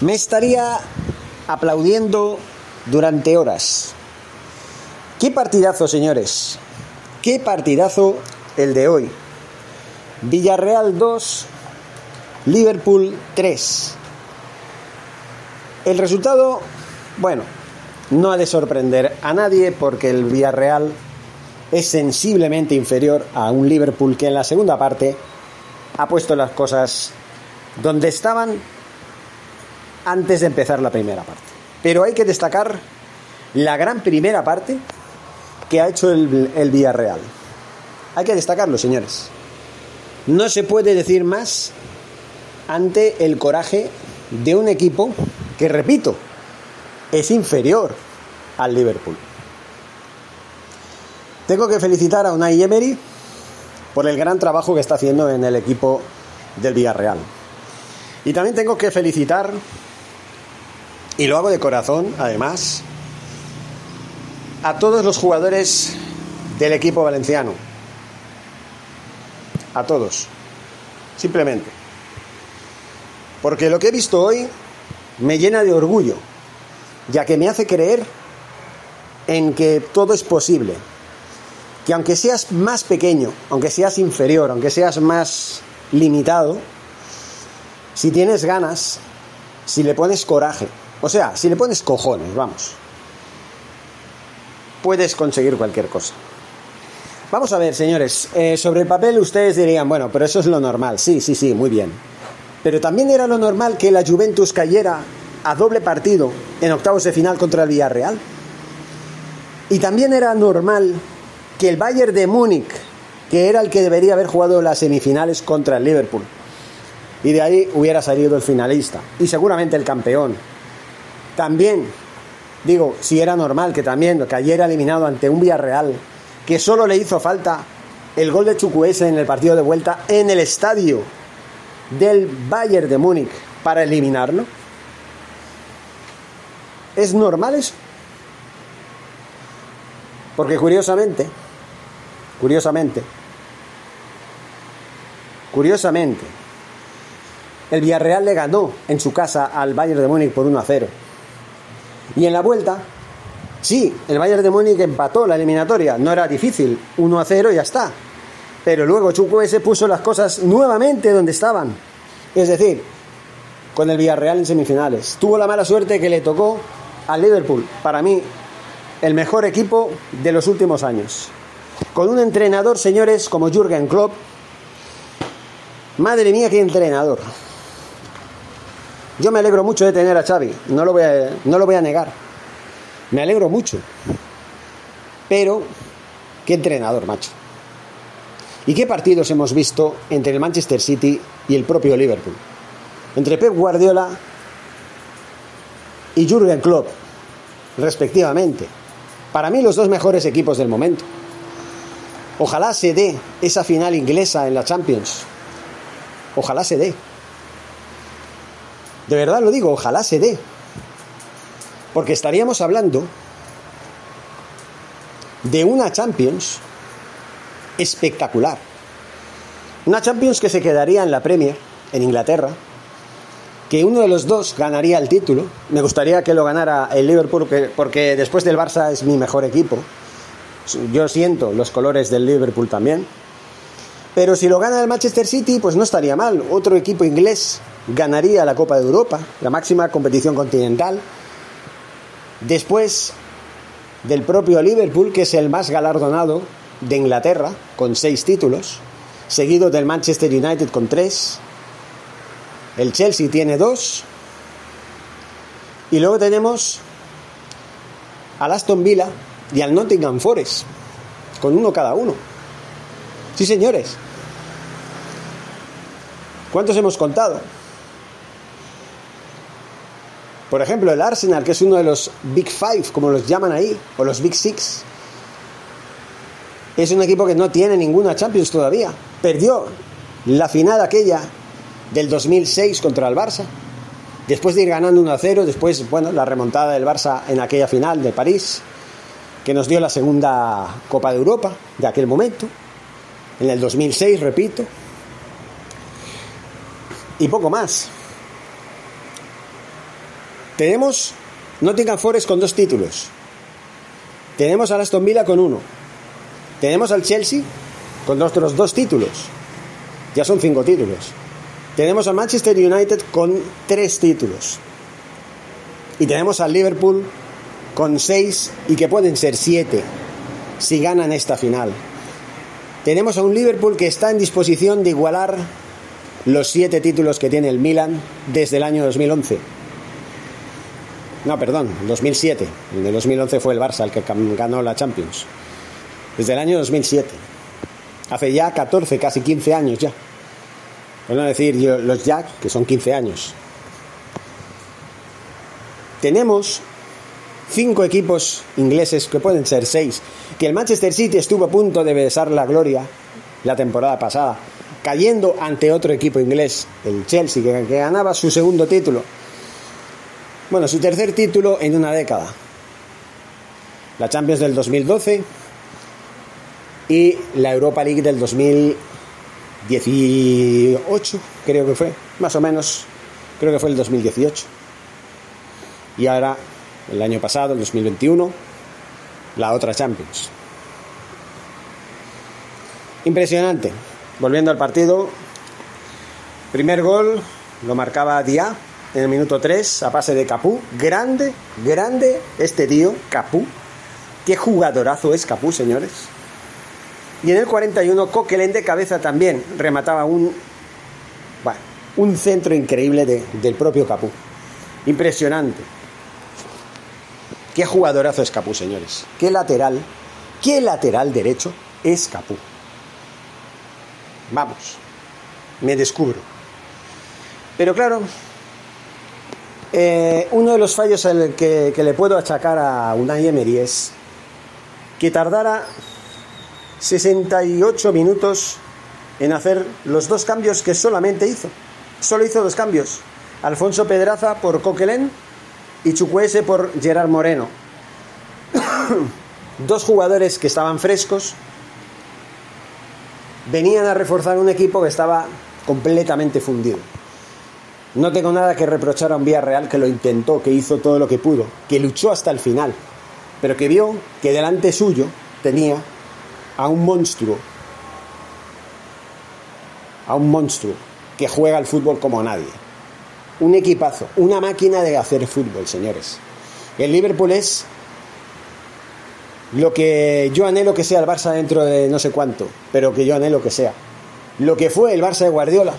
Me estaría aplaudiendo durante horas. Qué partidazo, señores. Qué partidazo el de hoy. Villarreal 2, Liverpool 3. El resultado, bueno, no ha de sorprender a nadie porque el Villarreal es sensiblemente inferior a un Liverpool que en la segunda parte ha puesto las cosas donde estaban antes de empezar la primera parte. Pero hay que destacar la gran primera parte que ha hecho el, el Villarreal. Hay que destacarlo, señores. No se puede decir más ante el coraje de un equipo que, repito, es inferior al Liverpool. Tengo que felicitar a Unai Emery por el gran trabajo que está haciendo en el equipo del Villarreal. Y también tengo que felicitar, y lo hago de corazón, además, a todos los jugadores del equipo valenciano. A todos. Simplemente. Porque lo que he visto hoy me llena de orgullo, ya que me hace creer en que todo es posible. Que aunque seas más pequeño, aunque seas inferior, aunque seas más limitado, si tienes ganas, si le pones coraje, o sea, si le pones cojones, vamos, puedes conseguir cualquier cosa. Vamos a ver, señores, eh, sobre el papel ustedes dirían, bueno, pero eso es lo normal, sí, sí, sí, muy bien. Pero también era lo normal que la Juventus cayera a doble partido en octavos de final contra el Villarreal. Y también era normal que el Bayern de Múnich, que era el que debería haber jugado las semifinales contra el Liverpool, y de ahí hubiera salido el finalista y seguramente el campeón. También, digo, si era normal que también cayera eliminado ante un Villarreal que solo le hizo falta el gol de Chukwueze en el partido de vuelta en el estadio del Bayern de Múnich para eliminarlo. ¿Es normal eso? Porque curiosamente, curiosamente, curiosamente, el Villarreal le ganó en su casa al Bayern de Múnich por 1 a 0. Y en la vuelta, sí, el Bayern de Múnich empató la eliminatoria. No era difícil, 1 a 0 y ya está. Pero luego Chukwueze puso las cosas nuevamente donde estaban. Es decir, con el Villarreal en semifinales. Tuvo la mala suerte que le tocó al Liverpool. Para mí, el mejor equipo de los últimos años. Con un entrenador, señores, como Jürgen Klopp. Madre mía, qué entrenador. Yo me alegro mucho de tener a Xavi, no lo voy a, no lo voy a negar. Me alegro mucho. Pero, qué entrenador, macho. ¿Y qué partidos hemos visto entre el Manchester City y el propio Liverpool? Entre Pep Guardiola y Jürgen Klopp, respectivamente. Para mí los dos mejores equipos del momento. Ojalá se dé esa final inglesa en la Champions. Ojalá se dé. De verdad lo digo, ojalá se dé. Porque estaríamos hablando de una Champions espectacular. Una Champions que se quedaría en la Premier, en Inglaterra, que uno de los dos ganaría el título. Me gustaría que lo ganara el Liverpool, porque después del Barça es mi mejor equipo. Yo siento los colores del Liverpool también. Pero si lo gana el Manchester City, pues no estaría mal. Otro equipo inglés ganaría la Copa de Europa, la máxima competición continental. Después del propio Liverpool, que es el más galardonado de Inglaterra, con seis títulos, seguido del Manchester United con tres. El Chelsea tiene dos. Y luego tenemos al Aston Villa y al Nottingham Forest, con uno cada uno. Sí, señores. ¿Cuántos hemos contado? Por ejemplo, el Arsenal, que es uno de los Big Five, como los llaman ahí, o los Big Six, es un equipo que no tiene ninguna Champions todavía. Perdió la final aquella del 2006 contra el Barça. Después de ir ganando 1 a 0, después, bueno, la remontada del Barça en aquella final de París, que nos dio la segunda Copa de Europa de aquel momento, en el 2006, repito, y poco más. Tenemos Nottingham Forest con dos títulos. Tenemos al Aston Villa con uno. Tenemos al Chelsea con otros dos títulos. Ya son cinco títulos. Tenemos al Manchester United con tres títulos. Y tenemos al Liverpool con seis y que pueden ser siete si ganan esta final. Tenemos a un Liverpool que está en disposición de igualar los siete títulos que tiene el Milan desde el año 2011. No, perdón, 2007. En el 2011 fue el Barça el que ganó la Champions. Desde el año 2007. Hace ya 14, casi 15 años ya. Bueno, decir yo, los Jack, que son 15 años. Tenemos cinco equipos ingleses, que pueden ser seis, que el Manchester City estuvo a punto de besar la gloria la temporada pasada, cayendo ante otro equipo inglés, el Chelsea, que, ganaba su segundo título bueno, su tercer título en una década. La Champions del 2012 y la Europa League del 2018, creo que fue, más o menos, creo que fue el 2018. Y ahora, el año pasado, el 2021, la otra Champions. Impresionante. Volviendo al partido, primer gol lo marcaba Dia en el minuto 3 a pase de Capú. Grande, grande este tío, Capú. Qué jugadorazo es Capú, señores. Y en el 41 Coquelin de cabeza también remataba un, un centro increíble del propio Capú. Impresionante. Qué jugadorazo es Capú, señores. Qué lateral, qué lateral derecho es Capú. Vamos, me descubro. Pero claro, eh, uno de los fallos que, que, le puedo achacar a Unai Emery es que tardara 68 minutos en hacer los dos cambios que solamente hizo. Solo hizo dos cambios. Alfonso Pedraza por Coquelin y Chucuese por Gerard Moreno. dos jugadores que estaban frescos venían a reforzar un equipo que estaba completamente fundido. No tengo nada que reprochar a un Villarreal que lo intentó, que hizo todo lo que pudo, que luchó hasta el final, pero que vio que delante suyo tenía a un monstruo, a un monstruo que juega al fútbol como nadie. Un equipazo, una máquina de hacer fútbol, señores. El Liverpool es lo que yo anhelo que sea el Barça dentro de no sé cuánto, pero que yo anhelo que sea. Lo que fue el Barça de Guardiola,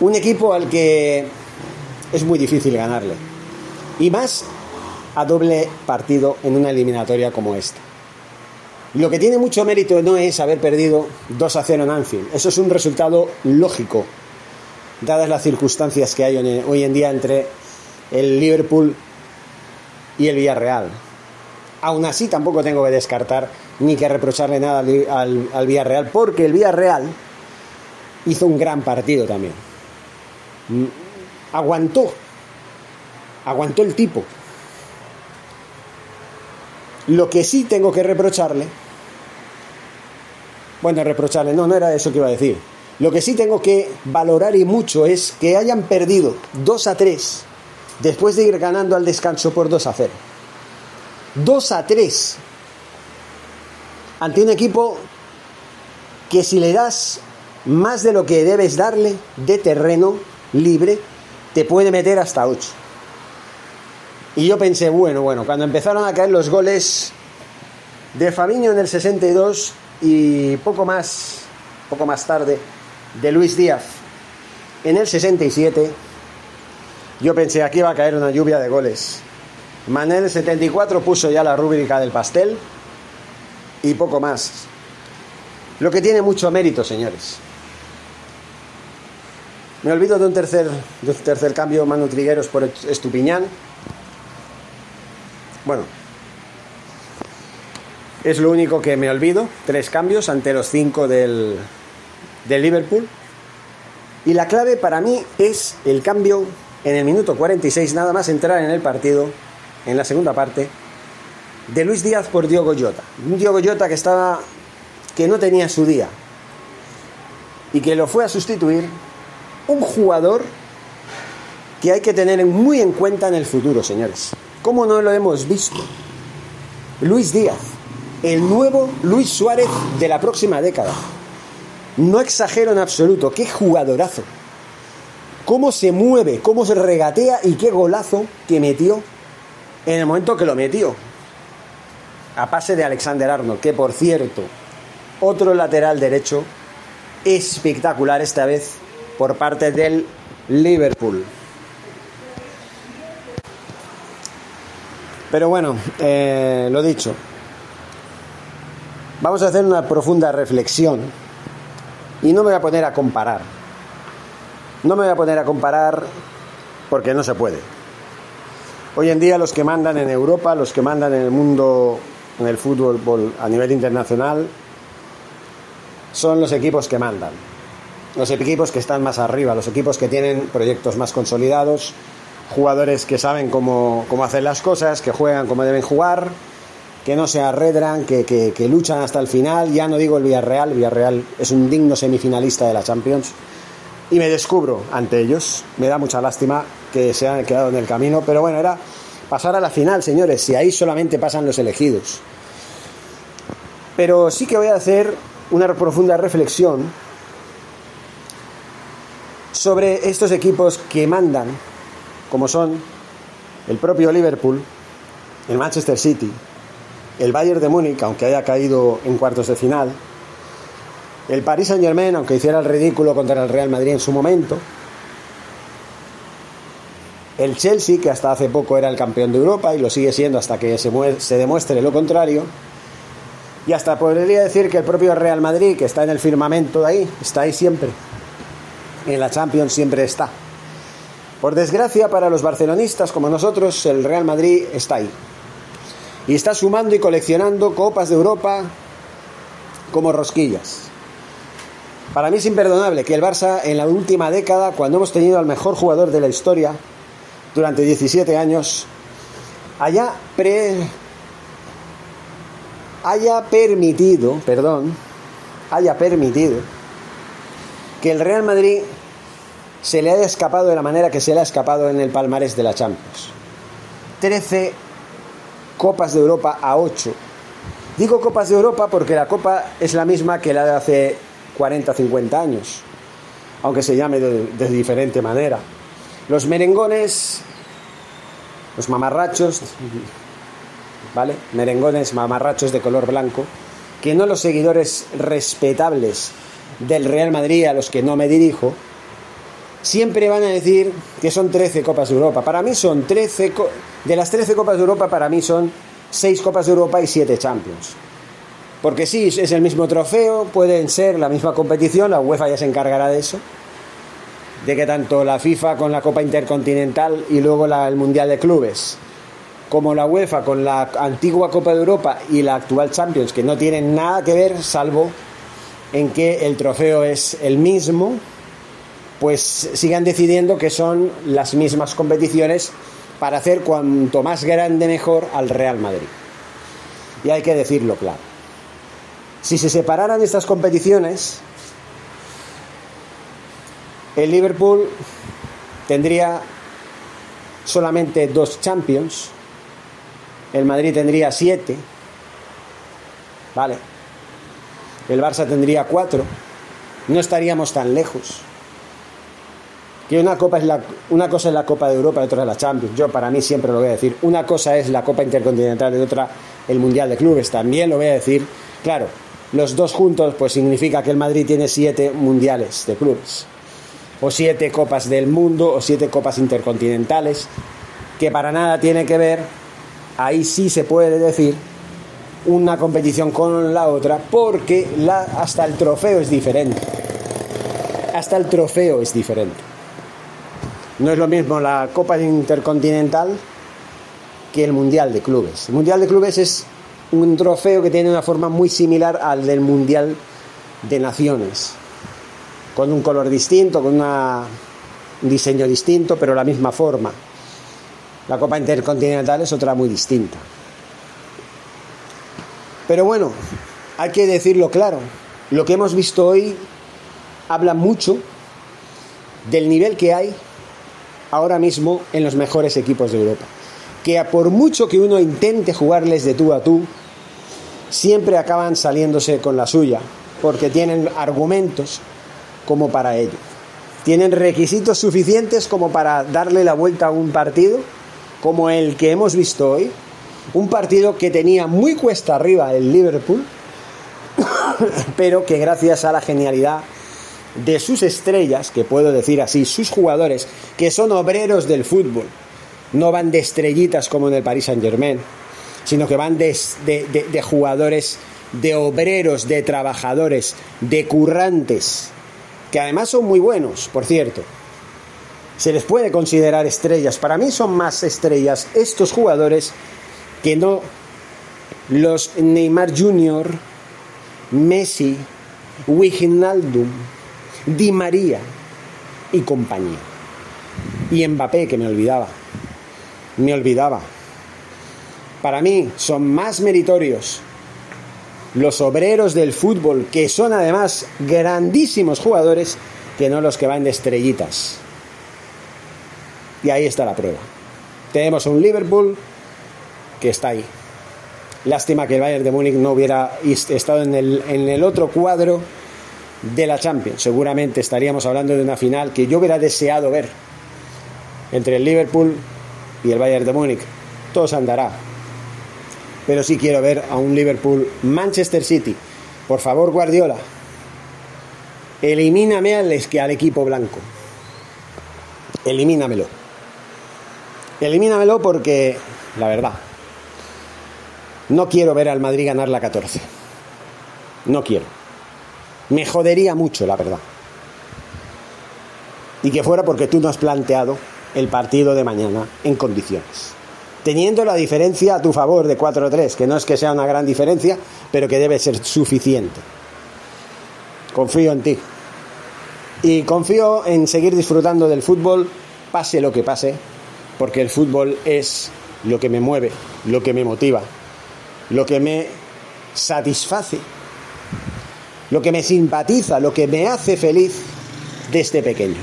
un equipo al que es muy difícil ganarle. Y más a doble partido en una eliminatoria como esta. Lo que tiene mucho mérito no es haber perdido 2 a 0 en Anfield. Eso es un resultado lógico, dadas las circunstancias que hay hoy en día entre el Liverpool y el Villarreal. Aún así, tampoco tengo que descartar ni que reprocharle nada al, al, al Villarreal, porque el Villarreal hizo un gran partido también aguantó, aguantó el tipo. Lo que sí tengo que reprocharle, bueno, reprocharle, no, no era eso que iba a decir. Lo que sí tengo que valorar y mucho es que hayan perdido 2 a 3 después de ir ganando al descanso por 2 a 0. 2 a 3 ante un equipo que si le das más de lo que debes darle de terreno libre, te puede meter hasta 8. Y yo pensé, bueno, bueno, cuando empezaron a caer los goles de Fabinho en el 62 y poco más, poco más tarde, de Luis Díaz en el 67, yo pensé, aquí va a caer una lluvia de goles. Manel 74 puso ya la rúbrica del pastel y poco más. Lo que tiene mucho mérito, señores. Me olvido de un tercer, de un tercer cambio, Manu Trigueros por Estupiñán. Bueno, es lo único que me olvido. Tres cambios ante los cinco del, del Liverpool. Y la clave para mí es el cambio en el minuto 46, nada más entrar en el partido, en la segunda parte, de Luis Díaz por Diogo Jota. Un Diogo Jota que estaba. que no tenía su día. Y que lo fue a sustituir un jugador que hay que tener muy en cuenta en el futuro, señores. ¿Cómo no lo hemos visto? Luis Díaz, el nuevo Luis Suárez de la próxima década. No exagero en absoluto, qué jugadorazo. Cómo se mueve, cómo se regatea y qué golazo que metió en el momento que lo metió. A pase de Alexander Arnold, que por cierto, otro lateral derecho espectacular esta vez por parte del Liverpool. Pero bueno, eh, lo dicho, vamos a hacer una profunda reflexión y no me voy a poner a comparar. No me voy a poner a comparar porque no se puede. Hoy en día los que mandan en Europa, los que mandan en el mundo, en el fútbol a nivel internacional, son los equipos que mandan los equipos que están más arriba, los equipos que tienen proyectos más consolidados, jugadores que saben cómo, hacer las cosas, que juegan como deben jugar, que no se arredran, que, que, luchan hasta el final. Ya no digo el Villarreal, Villarreal es un digno semifinalista de la Champions. Y me descubro ante ellos. Me da mucha lástima que se han quedado en el camino, pero bueno, era pasar a la final, señores, si ahí solamente pasan los elegidos. Pero sí que voy a hacer una profunda reflexión sobre estos equipos que mandan, como son el propio Liverpool, el Manchester City, el Bayern de Múnich, aunque haya caído en cuartos de final, el Paris Saint Germain, aunque hiciera el ridículo contra el Real Madrid en su momento, el Chelsea, que hasta hace poco era el campeón de Europa y lo sigue siendo hasta que se, demuestre lo contrario, y hasta podría decir que el propio Real Madrid, que está en el firmamento de ahí, está ahí siempre, en la Champions siempre está. Por desgracia para los barcelonistas como nosotros, el Real Madrid está ahí. Y está sumando y coleccionando copas de Europa como rosquillas. Para mí es imperdonable que el Barça en la última década, cuando hemos tenido al mejor jugador de la historia durante 17 años, haya, pre... haya permitido, perdón, haya permitido que el Real Madrid se le haya escapado de la manera que se le ha escapado en el palmarés de la Champions. 13 Copas de Europa a 8. Digo Copas de Europa porque la Copa es la misma que la de hace 40 50 años, aunque se llame de, de diferente manera. Los merengones, los mamarrachos, ¿vale? Merengones, mamarrachos de color blanco, que no los seguidores respetables del Real Madrid a los que no me dirijo, siempre van a decir que son 13 Copas de Europa. Para mí son 13, de las 13 Copas de Europa, para mí son 6 Copas de Europa y 7 Champions. Porque sí, es el mismo trofeo, pueden ser la misma competición, la UEFA ya se encargará de eso, de que tanto la FIFA con la Copa Intercontinental y luego la, el Mundial de Clubes, como la UEFA con la antigua Copa de Europa y la actual Champions, que no tienen nada que ver salvo en que el trofeo es el mismo, pues sigan decidiendo que son las mismas competiciones para hacer cuanto más grande mejor al Real Madrid. Y hay que decirlo claro. Si se separaran estas competiciones, el Liverpool tendría solamente dos Champions, el Madrid tendría siete, ¿vale? el Barça tendría cuatro, no estaríamos tan lejos. Que una, copa es la, una cosa es la Copa de Europa y otra es la Champions. Yo para mí siempre lo voy a decir. Una cosa es la Copa Intercontinental y otra el Mundial de Clubes. También lo voy a decir. Claro, los dos juntos pues significa que el Madrid tiene siete mundiales de clubes. O siete copas del mundo o siete copas intercontinentales. Que para nada tiene que ver, ahí sí se puede decir, una competición con la otra porque la, hasta el trofeo es diferente. Hasta el trofeo es diferente. No es lo mismo la Copa Intercontinental que el Mundial de Clubes. El Mundial de Clubes es un trofeo que tiene una forma muy similar al del Mundial de Naciones, con un color distinto, con un diseño distinto, pero la misma forma. La Copa Intercontinental es otra muy distinta. Pero bueno, hay que decirlo claro, lo que hemos visto hoy habla mucho del nivel que hay ahora mismo en los mejores equipos de Europa. Que por mucho que uno intente jugarles de tú a tú, siempre acaban saliéndose con la suya, porque tienen argumentos como para ello. Tienen requisitos suficientes como para darle la vuelta a un partido como el que hemos visto hoy, un partido que tenía muy cuesta arriba el Liverpool, pero que gracias a la genialidad de sus estrellas, que puedo decir así, sus jugadores, que son obreros del fútbol, no van de estrellitas como en el Paris Saint Germain, sino que van de, de, jugadores, de obreros, de trabajadores, de currantes, que además son muy buenos, por cierto. Se les puede considerar estrellas. Para mí son más estrellas estos jugadores que no los Neymar Jr., Messi, Wijnaldum, Di María y compañía. Y Mbappé, que me olvidaba. Me olvidaba. Para mí son más meritorios los obreros del fútbol, que son además grandísimos jugadores, que no los que van de estrellitas. Y ahí está la prueba. Tenemos un Liverpool que está ahí. Lástima que el Bayern de Múnich no hubiera estado en el, en el otro cuadro de la Champions. Seguramente estaríamos hablando de una final que yo hubiera deseado ver entre el Liverpool y el Bayern de Múnich. Todo se andará. Pero sí quiero ver a un Liverpool Manchester City. Por favor, Guardiola, elimíname al, al equipo blanco. Elimínamelo. Elimínamelo porque, la verdad, no quiero ver al Madrid ganar la 14. No quiero. Me jodería mucho, la verdad. Y que fuera porque tú no has planteado el partido de mañana en condiciones. Teniendo la diferencia a tu favor de 4-3, que no es que sea una gran diferencia, pero que debe ser suficiente. Confío en ti. Y confío en seguir disfrutando del fútbol, pase lo que pase, porque el fútbol es lo que me mueve, lo que me motiva, lo que me satisface lo que me simpatiza, lo que me hace feliz desde pequeño.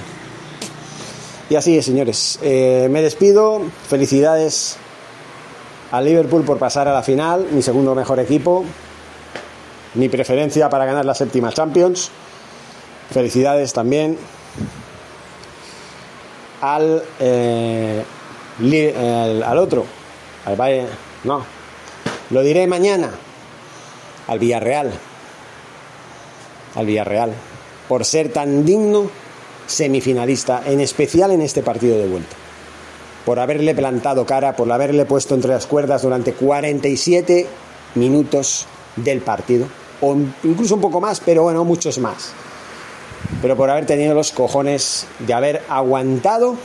Y así es, señores. Eh, me despido. Felicidades a Liverpool por pasar a la final, mi segundo mejor equipo, mi preferencia para ganar la séptima Champions. Felicidades también al, eh, al otro, al Valle, no, lo diré mañana, al Villarreal al Villarreal por ser tan digno semifinalista, en especial en este partido de vuelta. Por haberle plantado cara, por haberle puesto entre las cuerdas durante 47 minutos del partido, o incluso un poco más, pero bueno, muchos más. Pero por haber tenido los cojones de haber aguantado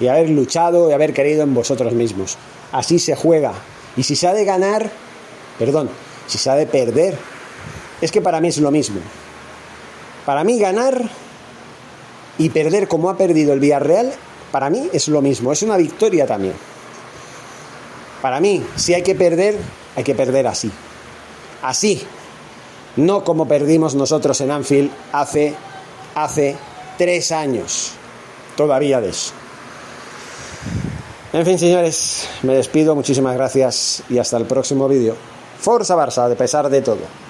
y haber luchado y haber creído en vosotros mismos. Así se juega. Y si se ha de ganar, perdón, si se ha de perder, es que para mí es lo mismo. Para mí ganar y perder como ha perdido el Villarreal, para mí es lo mismo, es una victoria también. Para mí, si hay que perder, hay que perder así. Así. No como perdimos nosotros en Anfield hace, hace tres años. Todavía de eso. En fin, señores, me despido. Muchísimas gracias y hasta el próximo vídeo. Forza Barça, de pesar de todo.